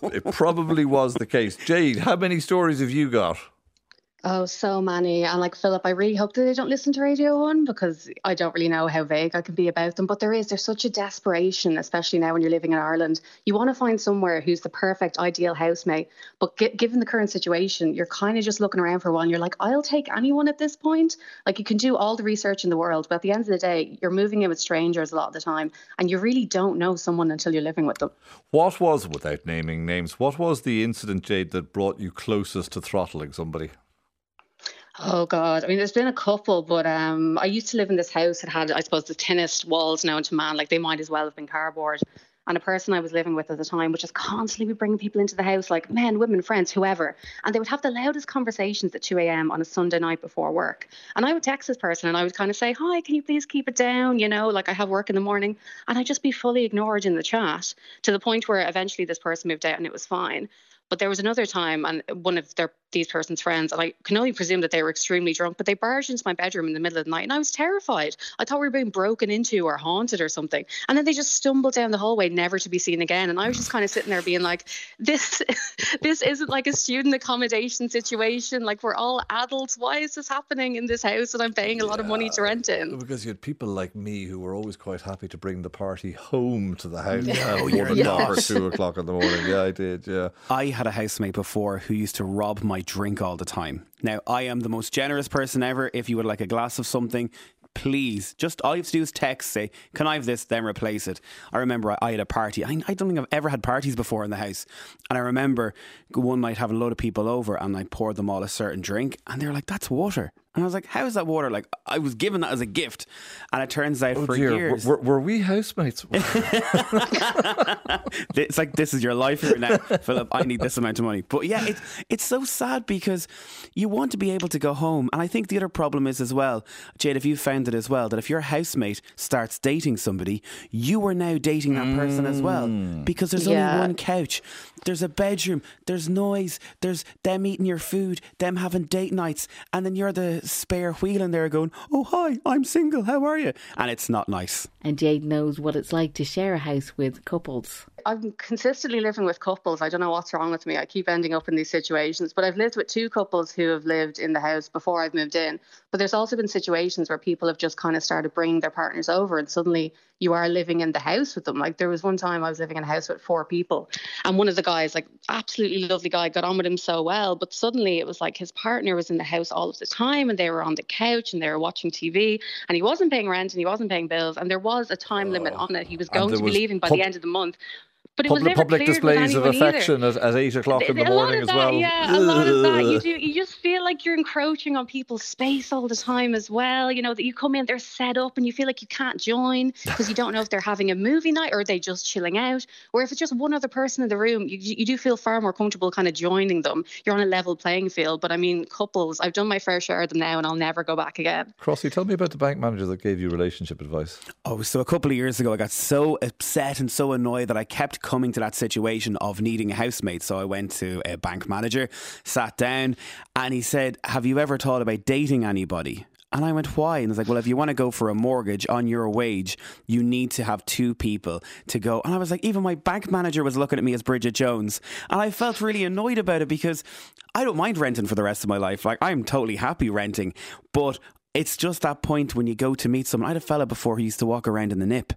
it probably was the case. Jade, how many stories have you got? Oh, so many. And like Philip, I really hope that they don't listen to Radio 1 because I don't really know how vague I can be about them. But there is, there's such a desperation, especially now when you're living in Ireland. You want to find somewhere who's the perfect, ideal housemate. But g- given the current situation, you're kind of just looking around for one. You're like, I'll take anyone at this point. Like you can do all the research in the world, but at the end of the day, you're moving in with strangers a lot of the time. And you really don't know someone until you're living with them. What was, without naming names, what was the incident, Jade, that brought you closest to throttling somebody? Oh God! I mean, there's been a couple, but um, I used to live in this house that had, I suppose, the thinnest walls known to man. Like they might as well have been cardboard. And a person I was living with at the time would just constantly be bringing people into the house, like men, women, friends, whoever. And they would have the loudest conversations at 2 a.m. on a Sunday night before work. And I would text this person and I would kind of say, Hi, can you please keep it down? You know, like I have work in the morning. And I'd just be fully ignored in the chat to the point where eventually this person moved out and it was fine. But there was another time, and one of their these person's friends, and I can only presume that they were extremely drunk, but they barged into my bedroom in the middle of the night, and I was terrified. I thought we were being broken into or haunted or something. And then they just stumbled down the hallway, never to be seen again. And I was just kind of sitting there being like, "This, *laughs* this isn't like a student accommodation situation. Like we're all adults. Why is this happening in this house that I'm paying a lot of money to rent in?" Because you had people like me who were always quite happy to bring the party home to the house at one o'clock or two o'clock in the morning. Yeah, I did. Yeah, I had a housemate before who used to rob my drink all the time. Now, I am the most generous person ever. If you would like a glass of something, please, just all you have to do is text, say, can I have this, then replace it. I remember I, I had a party. I, I, don't think I've ever had parties before in the house. And I remember one night having a load of people over and I poured them all a certain drink and they were like, that's water. And I was like, how is that water? Like, I was given that as a gift. And it turns out oh for dear. years. Were, were we housemates? *laughs* *laughs* it's like, this is your life here now, Philip. I need this amount of money. But yeah, it's, it's so sad because you want to be able to go home. And I think the other problem is as well, Jade, if you found it as well, that if your housemate starts dating somebody, you are now dating that person as well. Mm. Because there's Yeah. only one couch, there's a bedroom, there's noise, there's them eating your food, them having date nights, and then you're the spare wheel in there going, Oh, hi, I'm single, how are you? And it's not nice. And Jade knows what it's like to share a house with couples. I'm consistently living with couples. I don't know what's wrong with me. I keep ending up in these situations. But I've lived with two couples who have lived in the house before I've moved in. But there's also been situations where people have just kind of started bringing their partners over, and suddenly you are living in the house with them. Like there was one time I was living in a house with four people, and one of the guys, like absolutely lovely guy, got on with him so well. But suddenly it was like his partner was in the house all of the time, and they were on the couch and they were watching TV, and he wasn't paying rent and he wasn't paying bills, and there was a time limit on it. He was going to be leaving by pub- the end of the month. But it was Public, never public displays of affection at, at 8 o'clock in the A lot morning of as that, well. Yeah, a lot of that. You do. You just feel like you're encroaching on people's space all the time as well. You know that you come in, they're set up, and you feel like you can't join *laughs* because you don't know if they're having a movie night or are they just chilling out. Or if it's just one other person in the room, you, you do feel far more comfortable kind of joining them. You're on a level playing field. But I mean, couples, I've done my fair share of them now, and I'll never go back again. Crossy, tell me about the bank manager that gave you relationship advice. Oh, so a couple of years ago, I got so upset and so annoyed that I kept coming to that situation of needing a housemate. So I went to a bank manager, sat down, and he said, Have you ever thought about dating anybody? And I went, why? And he's like, well, if you want to go for a mortgage on your wage, you need to have two people to go. And I was like, even my bank manager was looking at me as Bridget Jones. And I felt really annoyed about it because I don't mind renting for the rest of my life. Like, I'm totally happy renting. But it's just that point when you go to meet someone. I had a fella before who used to walk around in the nip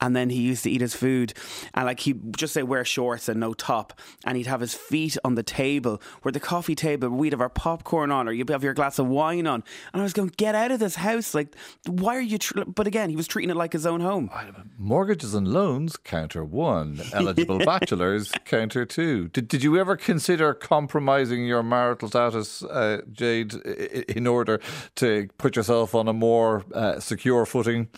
and then he used to eat his food and like he'd just say wear shorts and no top and he'd have his feet on the table where the coffee table we'd have our popcorn on or you'd have your glass of wine on and I was going get out of this house like why are you tr-? but again he was treating it like his own home Mortgages and loans, counter one. *laughs* Eligible bachelors, counter two. Did, did you ever consider compromising your marital status, uh, Jade, in order to put yourself on a more uh, secure footing?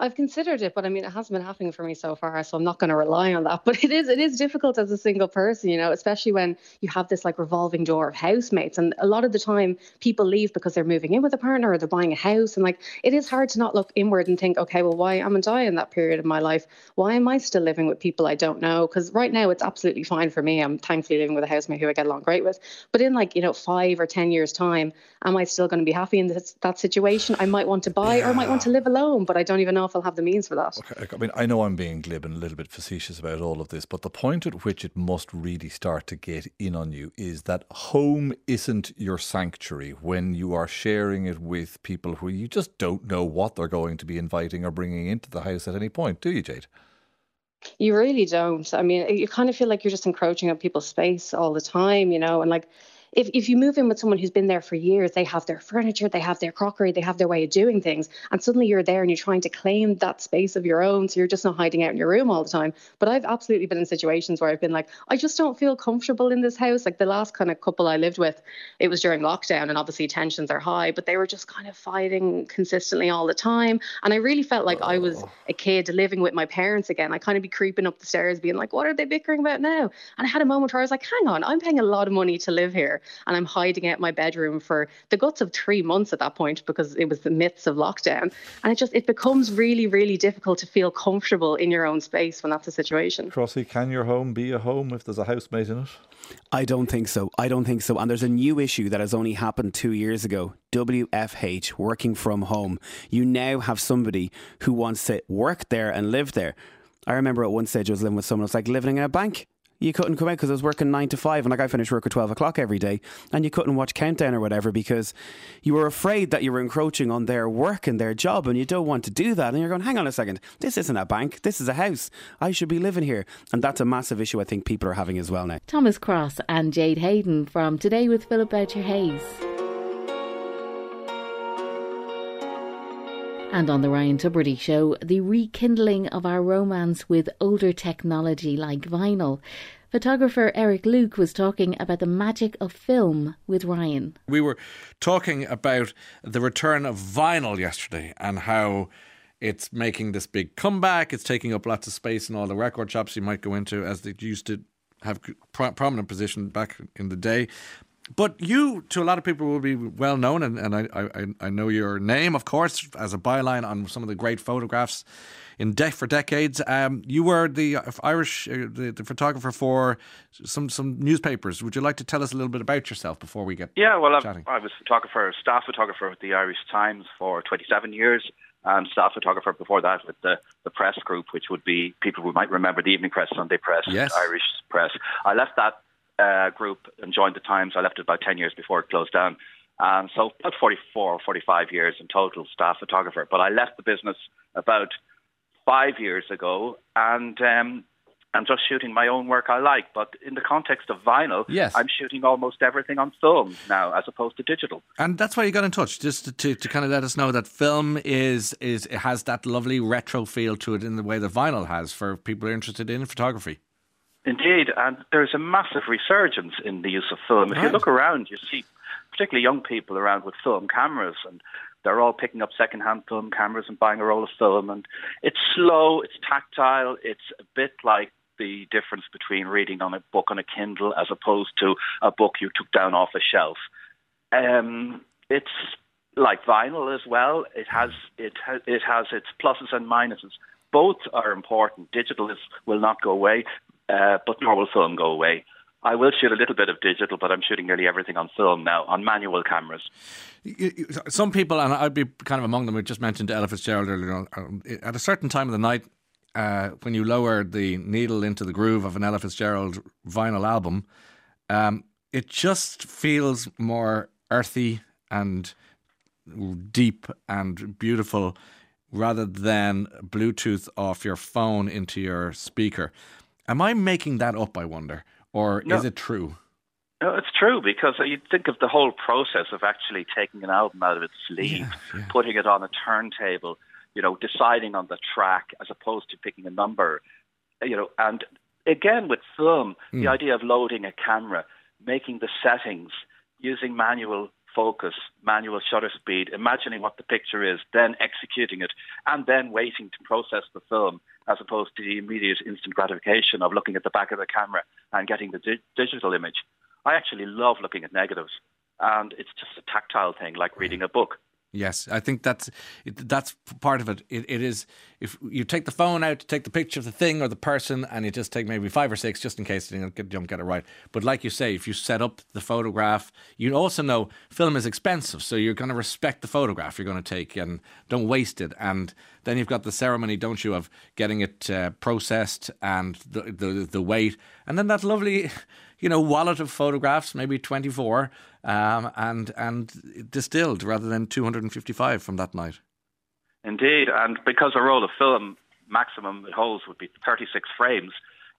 I've considered it, but I mean, it hasn't been happening for me so far, so I'm not going to rely on that. *laughs* But it is, it is difficult as a single person, you know, especially when you have this like revolving door of housemates, and a lot of the time people leave because they're moving in with a partner or they're buying a house, and like it is hard to not look inward and think, okay, well, why am I in that period of my life? Why am I still living with people I don't know? Because right now it's absolutely fine for me. I'm thankfully living with a housemate who I get along great with. But in like you know five or ten years time, am I still going to be happy in this, that situation? I might want to buy or I might want to live alone, but I don't even know if I'll have the means for that. I mean, I know I'm being glib and a little bit facetious about all of this, but the point at which it must really start to get in on you is that home isn't your sanctuary when you are sharing it with people who you just don't know what they're going to be inviting or bringing into the house at any point, do you, Jade? You really don't. I mean, you kind of feel like you're just encroaching on people's space all the time, you know, and like if, if you move in with someone who's been there for years, they have their furniture, they have their crockery, they have their way of doing things. And suddenly you're there and you're trying to claim that space of your own. So you're just not hiding out in your room all the time. But I've absolutely been in situations where I've been like, I just don't feel comfortable in this house. Like the last kind of couple I lived with, it was during lockdown and obviously tensions are high, but they were just kind of fighting consistently all the time. And I really felt like I was oh. a kid living with my parents again. I kind of be creeping up the stairs being like, what are they bickering about now? And I had a moment where I was like, hang on, I'm paying a lot of money to live here and I'm hiding out my bedroom for the guts of three months at that point because it was the midst of lockdown. And it just it becomes really, really difficult to feel comfortable in your own space when that's the situation. Crossy, can your home be a home if there's a housemate in it? I don't think so. I don't think so. And there's a new issue that has only happened two years ago WFH, working from home. You now have somebody who wants to work there and live there. I remember at one stage I was living with someone, it's like living in a bank. You couldn't come out because I was working nine to five, and like I finished work at 12 o'clock every day, and you couldn't watch Countdown or whatever because you were afraid that you were encroaching on their work and their job, and you don't want to do that. And you're going, hang on a second, this isn't a bank, this is a house. I should be living here. And that's a massive issue I think people are having as well now. Thomas Cross and Jade Hayden from Today with Philip Boucher Hayes. And on the Ryan Tubridy show, the rekindling of our romance with older technology like vinyl. Photographer Eric Luke was talking about the magic of film with Ryan. We were talking about the return of vinyl yesterday and how it's making this big comeback. It's taking up lots of space in all the record shops you might go into as they used to have prominent position back in the day. But you, to a lot of people, will be well known, and, and I, I, I know your name, of course, as a byline on some of the great photographs in de- for decades. Um, you were the Irish uh, the, the, photographer for some some newspapers. Would you like to tell us a little bit about yourself before we get? Yeah, well, I was photographer, staff photographer with the Irish Times for 27 years, and staff photographer before that with the, the press group, which would be people who might remember the Evening Press, Sunday Press, yes. Irish Press. I left that uh, group and joined the Times. I left it about 10 years before it closed down. Um, so about 44 or 45 years in total staff photographer. But I left the business about five years ago and um, I'm just shooting my own work I like. But in the context of vinyl, yes. I'm shooting almost everything on film now as opposed to digital. And that's why you got in touch, just to, to, to kind of let us know that film is, is it has that lovely retro feel to it in the way that vinyl has for people who are interested in photography. Indeed, and there's a massive resurgence in the use of film. If you look around, you see particularly young people around with film cameras, and they're all picking up second-hand film cameras and buying a roll of film. And it's slow, it's tactile, it's a bit like the difference between reading on a book on a Kindle as opposed to a book you took down off a shelf. Um, it's like vinyl as well. It has it has it has its pluses and minuses. Both are important. Digital is will not go away uh, but nor will film go away. I will shoot a little bit of digital, but I'm shooting nearly everything on film now, on manual cameras. Some people, and I'd be kind of among them, we just mentioned Ella Fitzgerald earlier, um, at a certain time of the night, uh, when you lower the needle into the groove of an Ella Fitzgerald vinyl album, um, it just feels more earthy and deep and beautiful rather than Bluetooth off your phone into your speaker. Am I making that up, I wonder? Or no. is it true? No, it's true because you think of the whole process of actually taking an album out of its sleeve, yeah, yeah. putting it on a turntable, you know, deciding on the track as opposed to picking a number, you know, and again with film, mm. the hmm. idea of loading a camera, making the settings, using manual focus, manual shutter speed, imagining what the picture is, then executing it, and then waiting to process the film, as opposed to the immediate instant gratification of looking at the back of the camera and getting the di- digital image. I actually love looking at negatives, and it's just a tactile thing, like reading a book. Yes, I think that's that's part of it. it. It is if you take the phone out to take the picture of the thing or the person, and you just take maybe five or six just in case you don't get it right. But like you say, if you set up the photograph, you also know film is expensive, so you're going to respect the photograph you're going to take and don't waste it. And then you've got the ceremony, don't you, of getting it uh, processed and the, the the weight, and then that lovely, *laughs* you know, wallet of photographs, maybe twenty four um, and and distilled rather than 255 from that night. Indeed, and because a roll of film maximum it holds would be 36 frames,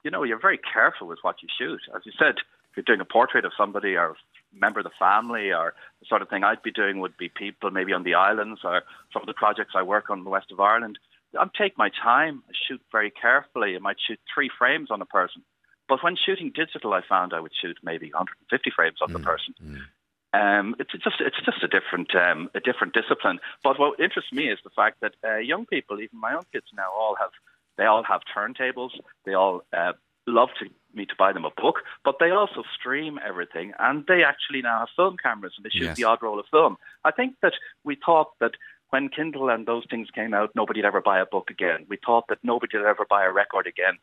you know you're very careful with what you shoot. As you said, if you're doing a portrait of somebody or member of the family or the sort of thing I'd be doing would be people maybe on the islands or some of the projects I work on in the west of Ireland. I take my time, I shoot very carefully. I might shoot three frames on a person but when shooting digital, I found I would shoot maybe 150 frames on mm, the person. Mm. Um, it's just it's just a different um, a different discipline. But what interests me is the fact that uh, young people, even my own kids now, all have they all have turntables. They all uh, love to me to buy them a book, but they also stream everything, and they actually now have film cameras and they shoot yes. the odd roll of film. I think that we thought that when Kindle and those things came out, nobody'd ever buy a book again. We thought that nobody'd ever buy a record again.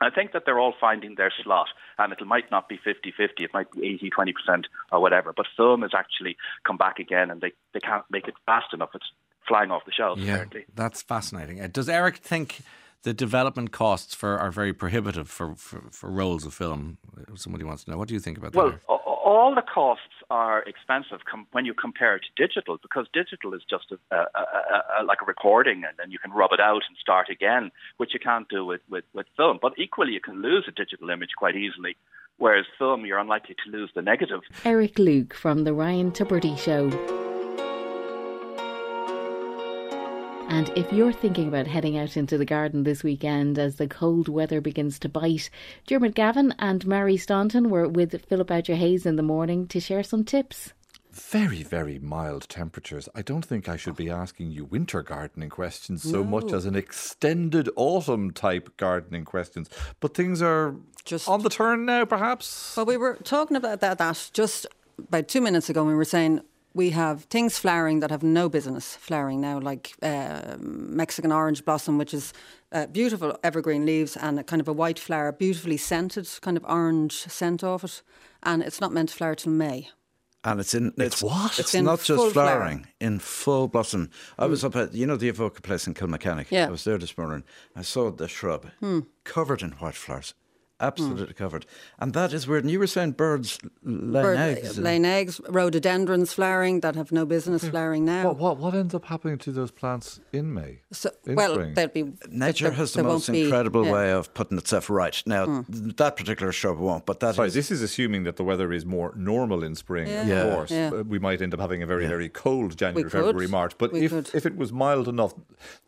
I think that they're all finding their slot, and it might not be 50 50, it might be 80 20% or whatever. But film has actually come back again, and they, they can't make it fast enough. It's flying off the shelves, yeah, apparently. That's fascinating. Uh, does Eric think the development costs for are very prohibitive for, for, for rolls of film? Somebody wants to know. What do you think about well, that? Well, all the costs are expensive com- when you compare it to digital because digital is just a, a, a, like a recording and then you can rub it out and start again, which you can't do with, with, with film. But equally, you can lose a digital image quite easily, whereas film, you're unlikely to lose the negative. Eric Luke from The Ryan Tubridy Show. And if you're thinking about heading out into the garden this weekend as the cold weather begins to bite, Diarmuid Gavin and Mary Staunton were with Philip Boucher Hayes in the morning to share some tips very, very mild temperatures. I don't think I should be asking you winter gardening questions so no. much as an extended autumn type gardening questions. But things are just on the turn now, perhaps. Well, we were talking about that, that just about two minutes ago. We were saying we have things flowering that have no business flowering now, like uh, Mexican orange blossom, which is uh, beautiful evergreen leaves and a kind of a white flower, beautifully scented, kind of orange scent of it. And it's not meant to flower till May and it's in it's, it's what it's, it's not just flowering in full blossom. I mm. was up at you know the Avoca place in Kilmacanogue. Yeah. I was there this morning. I saw the shrub mm. covered in white flowers absolutely mm. covered. And that is where And you were saying birds laying Bird, eggs. Laying eggs, rhododendrons flowering that have no business hmm. flowering now. What, what, what ends up happening to those plants in May? So, in well, spring? they'll be. Nature has the most incredible be, yeah. way of putting itself right. Now, mm. that particular shrub won't, but that Sorry, is, this is assuming that the weather is more normal in spring, yeah. of yeah. course. Yeah. Uh, we might end up having a very, very cold January, February, March. But if, if it was mild enough,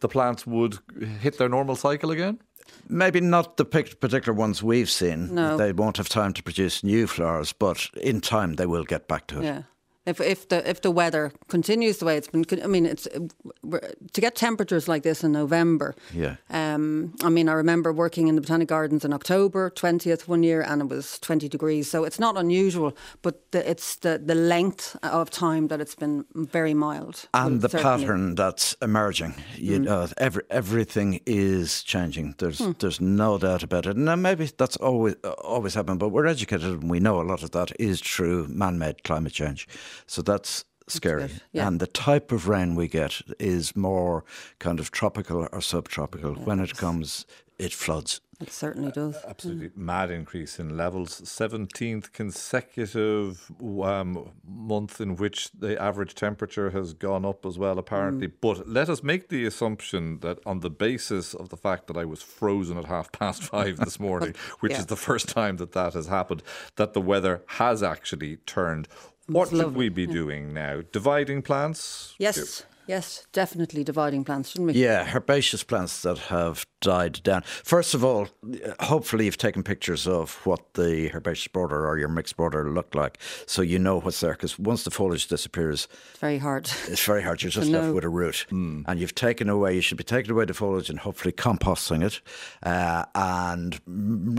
the plants would hit their normal cycle again? Maybe not the particular ones we've seen. No. They won't have time to produce new flowers, but in time they will get back to it. Yeah. If if the if the weather continues the way it's been, I mean, it's to get temperatures like this in November. Yeah. Um, I mean, I remember working in the Botanic Gardens in October twentieth one year, and it was twenty degrees. So it's not unusual, but the, it's the the length of time that it's been very mild. And the certainly. pattern that's emerging. You mm. know, every everything is changing. There's mm. there's no doubt about it. Now maybe that's always always happened, but we're educated and we know a lot of that is true man-made climate change. So that's scary. Yeah. And the type of rain we get is more kind of tropical or subtropical. Yeah, when it comes, it floods. It certainly does. Uh, absolutely mm. mad increase in levels. 17th consecutive um, month in which the average temperature has gone up as well, apparently. Mm. But let us make the assumption that on the basis of the fact that I was frozen at half past *laughs* five this morning, which yeah. is the first time that that has happened, that the weather has actually turned. What should we be doing now? Dividing plants? Yes. Yes, definitely dividing plants, shouldn't we? Yeah, herbaceous plants that have died down. First of all, hopefully you've taken pictures of what the herbaceous border or your mixed border looked like, so you know what's there. Because once the foliage disappears, it's very hard. It's very hard. You're *laughs* just left with a root, mm. and you've taken away. You should be taking away the foliage and hopefully composting it, uh, and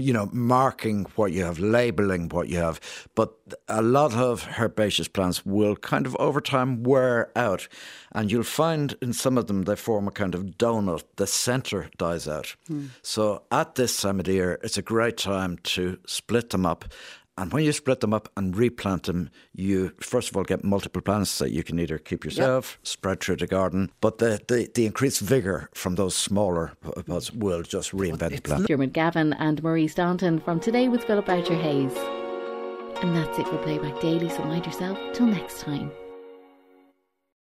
you know marking what you have, labeling what you have. But a lot of herbaceous plants will kind of over time wear out, and you'll find in some of them they form a kind of donut. The centre dies out. Mm. So at this time of the year, it's a great time to split them up. And when you split them up and replant them, you first of all get multiple plants that you can either keep yourself, yep. spread through the garden, but the, the, the increased vigour from those smaller pods will just reinvent the plant. Diarmuid Gavin and Maurice Staunton from Today with Philip Boucher Hayes. And that's it for Playback Daily, so mind yourself. Till next time.